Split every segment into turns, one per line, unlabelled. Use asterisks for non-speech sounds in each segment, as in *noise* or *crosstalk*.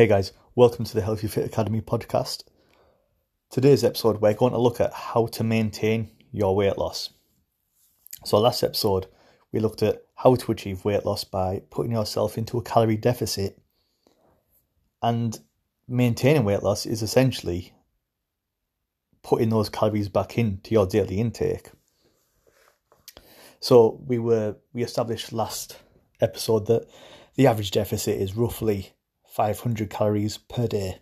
Hey guys, welcome to the Healthy Fit Academy podcast. Today's episode, we're going to look at how to maintain your weight loss. So, last episode, we looked at how to achieve weight loss by putting yourself into a calorie deficit. And maintaining weight loss is essentially putting those calories back into your daily intake. So, we were we established last episode that the average deficit is roughly 500 calories per day.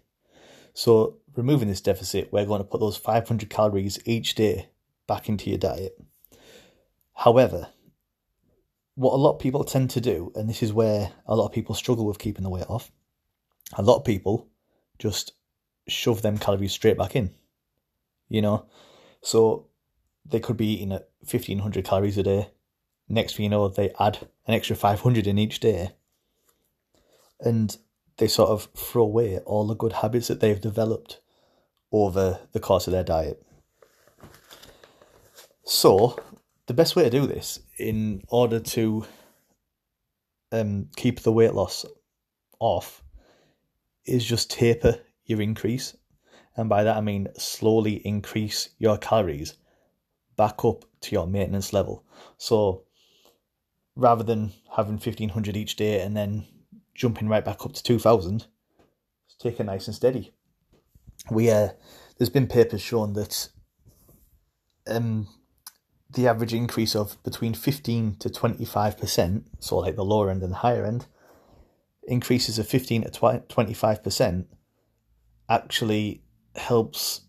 So, removing this deficit, we're going to put those 500 calories each day back into your diet. However, what a lot of people tend to do, and this is where a lot of people struggle with keeping the weight off, a lot of people just shove them calories straight back in. You know, so they could be eating at 1500 calories a day. Next thing you know, they add an extra 500 in each day. And they sort of throw away all the good habits that they've developed over the course of their diet. So, the best way to do this, in order to um, keep the weight loss off, is just taper your increase. And by that I mean slowly increase your calories back up to your maintenance level. So, rather than having 1500 each day and then jumping right back up to 2000, take it nice and steady. We uh, there's been papers showing that um, the average increase of between 15 to 25 percent, so like the lower end and the higher end, increases of 15 to 25 percent, actually helps.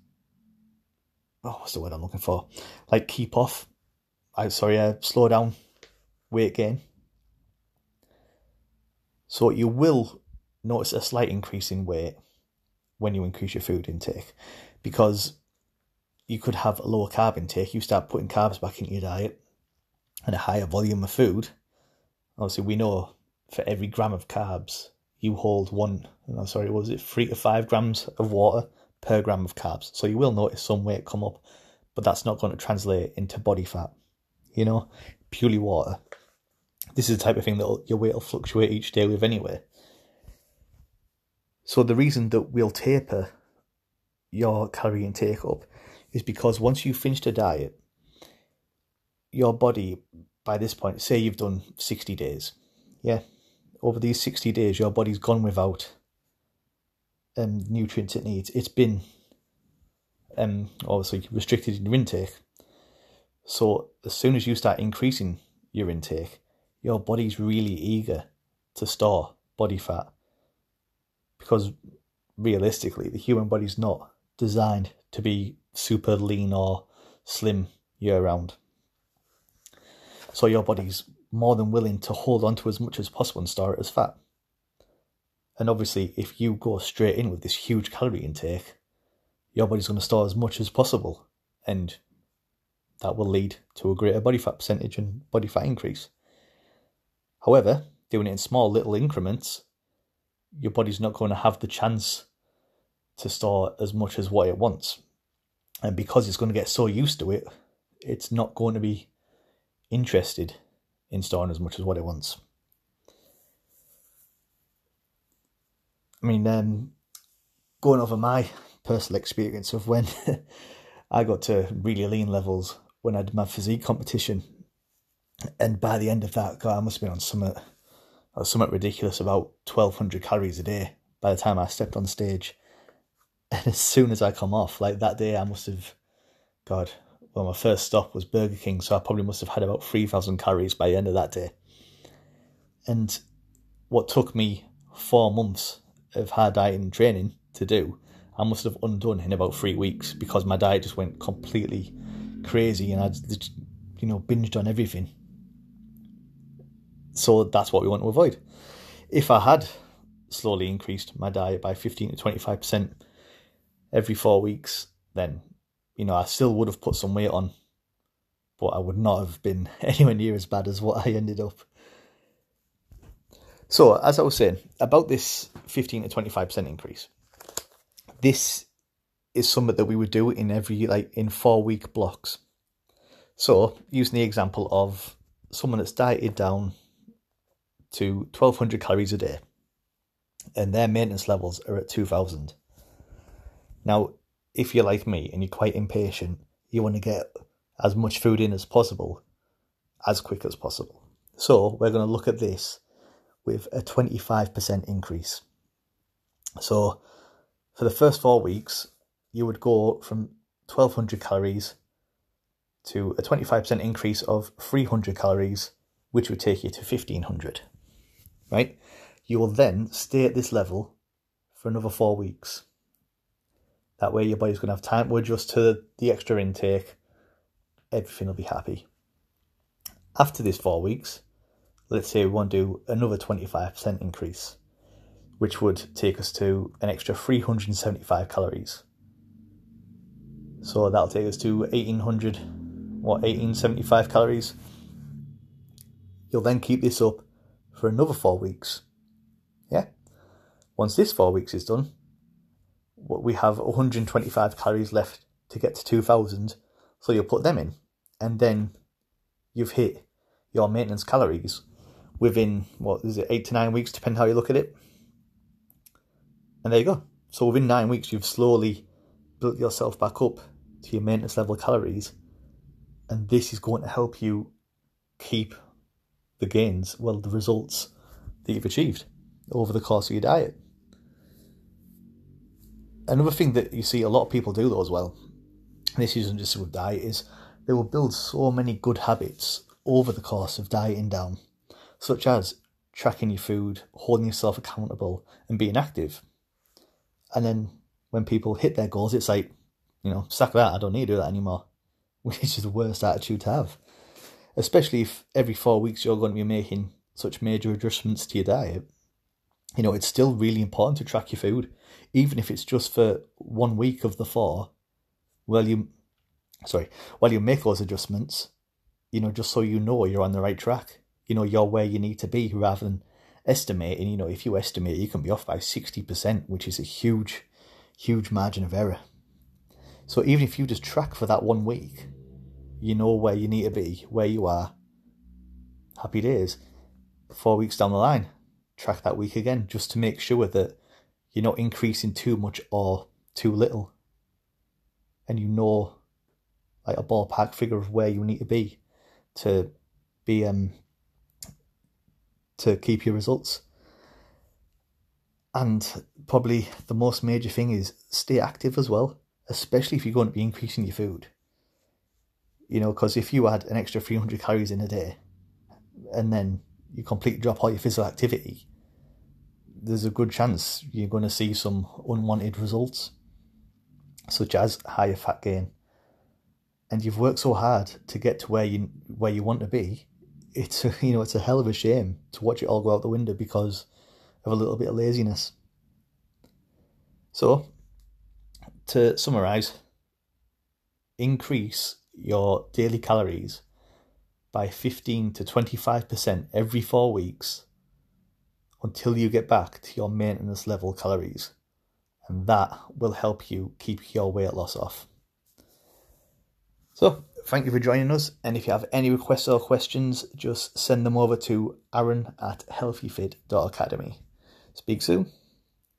Oh, what's the word I'm looking for? Like keep off. I sorry, uh, slow down weight gain so you will notice a slight increase in weight when you increase your food intake because you could have a lower carb intake. You start putting carbs back into your diet and a higher volume of food. Obviously, we know for every gram of carbs, you hold one, sorry, was it three to five grams of water per gram of carbs? So you will notice some weight come up, but that's not going to translate into body fat. You know, purely water this is the type of thing that your weight will fluctuate each day with anyway. So the reason that we'll taper your calorie intake up is because once you've finished a diet, your body, by this point, say you've done 60 days, yeah, over these 60 days, your body's gone without um, nutrients it needs. It's been um, obviously restricted in your intake. So as soon as you start increasing your intake, your body's really eager to store body fat because realistically, the human body's not designed to be super lean or slim year round. So your body's more than willing to hold on to as much as possible and store it as fat. And obviously, if you go straight in with this huge calorie intake, your body's going to store as much as possible, and that will lead to a greater body fat percentage and body fat increase. However, doing it in small little increments, your body's not going to have the chance to store as much as what it wants. And because it's going to get so used to it, it's not going to be interested in storing as much as what it wants. I mean, um, going over my personal experience of when *laughs* I got to really lean levels when I did my physique competition and by the end of that, God, I must have been on something, uh, something ridiculous, about 1,200 calories a day by the time I stepped on stage. *laughs* And as soon as I come off, like that day, I must have, God, well, my first stop was Burger King, so I probably must have had about 3,000 calories by the end of that day. And what took me four months of hard dieting training to do, I must have undone in about three weeks because my diet just went completely crazy and I, you know, binged on everything. So that's what we want to avoid. If I had slowly increased my diet by 15 to 25% every four weeks, then, you know, I still would have put some weight on, but I would not have been *laughs* anywhere near as bad as what I ended up. So, as I was saying, about this 15 to 25% increase, this is something that we would do in every, like, in four week blocks. So, using the example of someone that's dieted down to 1200 calories a day and their maintenance levels are at 2000. Now, if you're like me and you're quite impatient, you want to get as much food in as possible as quick as possible. So, we're going to look at this with a 25% increase. So, for the first four weeks, you would go from 1200 calories to a 25% increase of 300 calories, which would take you to 1500. Right? You will then stay at this level for another four weeks. That way, your body's going to have time to adjust to the extra intake. Everything will be happy. After this four weeks, let's say we want to do another 25% increase, which would take us to an extra 375 calories. So that'll take us to 1800, what, 1875 calories. You'll then keep this up for another four weeks. Yeah? Once this four weeks is done, what we have 125 calories left to get to 2000. So you'll put them in, and then you've hit your maintenance calories within what is it, eight to nine weeks, depending how you look at it. And there you go. So within nine weeks, you've slowly built yourself back up to your maintenance level calories, and this is going to help you keep the gains, well, the results that you've achieved over the course of your diet. Another thing that you see a lot of people do though as well, this isn't just with diet, is they will build so many good habits over the course of dieting down, such as tracking your food, holding yourself accountable, and being active. And then when people hit their goals, it's like, you know, sack that, I don't need to do that anymore, *laughs* which is the worst attitude to have. Especially if every four weeks you're going to be making such major adjustments to your diet. You know, it's still really important to track your food, even if it's just for one week of the four. Well, you, sorry, while you make those adjustments, you know, just so you know you're on the right track. You know, you're where you need to be rather than estimating. You know, if you estimate, you can be off by 60%, which is a huge, huge margin of error. So even if you just track for that one week, you know where you need to be, where you are. Happy days. Four weeks down the line, track that week again just to make sure that you're not increasing too much or too little. And you know like a ballpark figure of where you need to be to be um to keep your results. And probably the most major thing is stay active as well especially if you're going to be increasing your food. You know, because if you add an extra 300 calories in a day and then you completely drop all your physical activity, there's a good chance you're going to see some unwanted results, such as higher fat gain. And you've worked so hard to get to where you where you want to be. It's *laughs* you know it's a hell of a shame to watch it all go out the window because of a little bit of laziness. So to summarize, increase your daily calories by 15 to 25% every four weeks until you get back to your maintenance level calories. And that will help you keep your weight loss off. So, thank you for joining us. And if you have any requests or questions, just send them over to aaron at healthyfit.academy. Speak soon.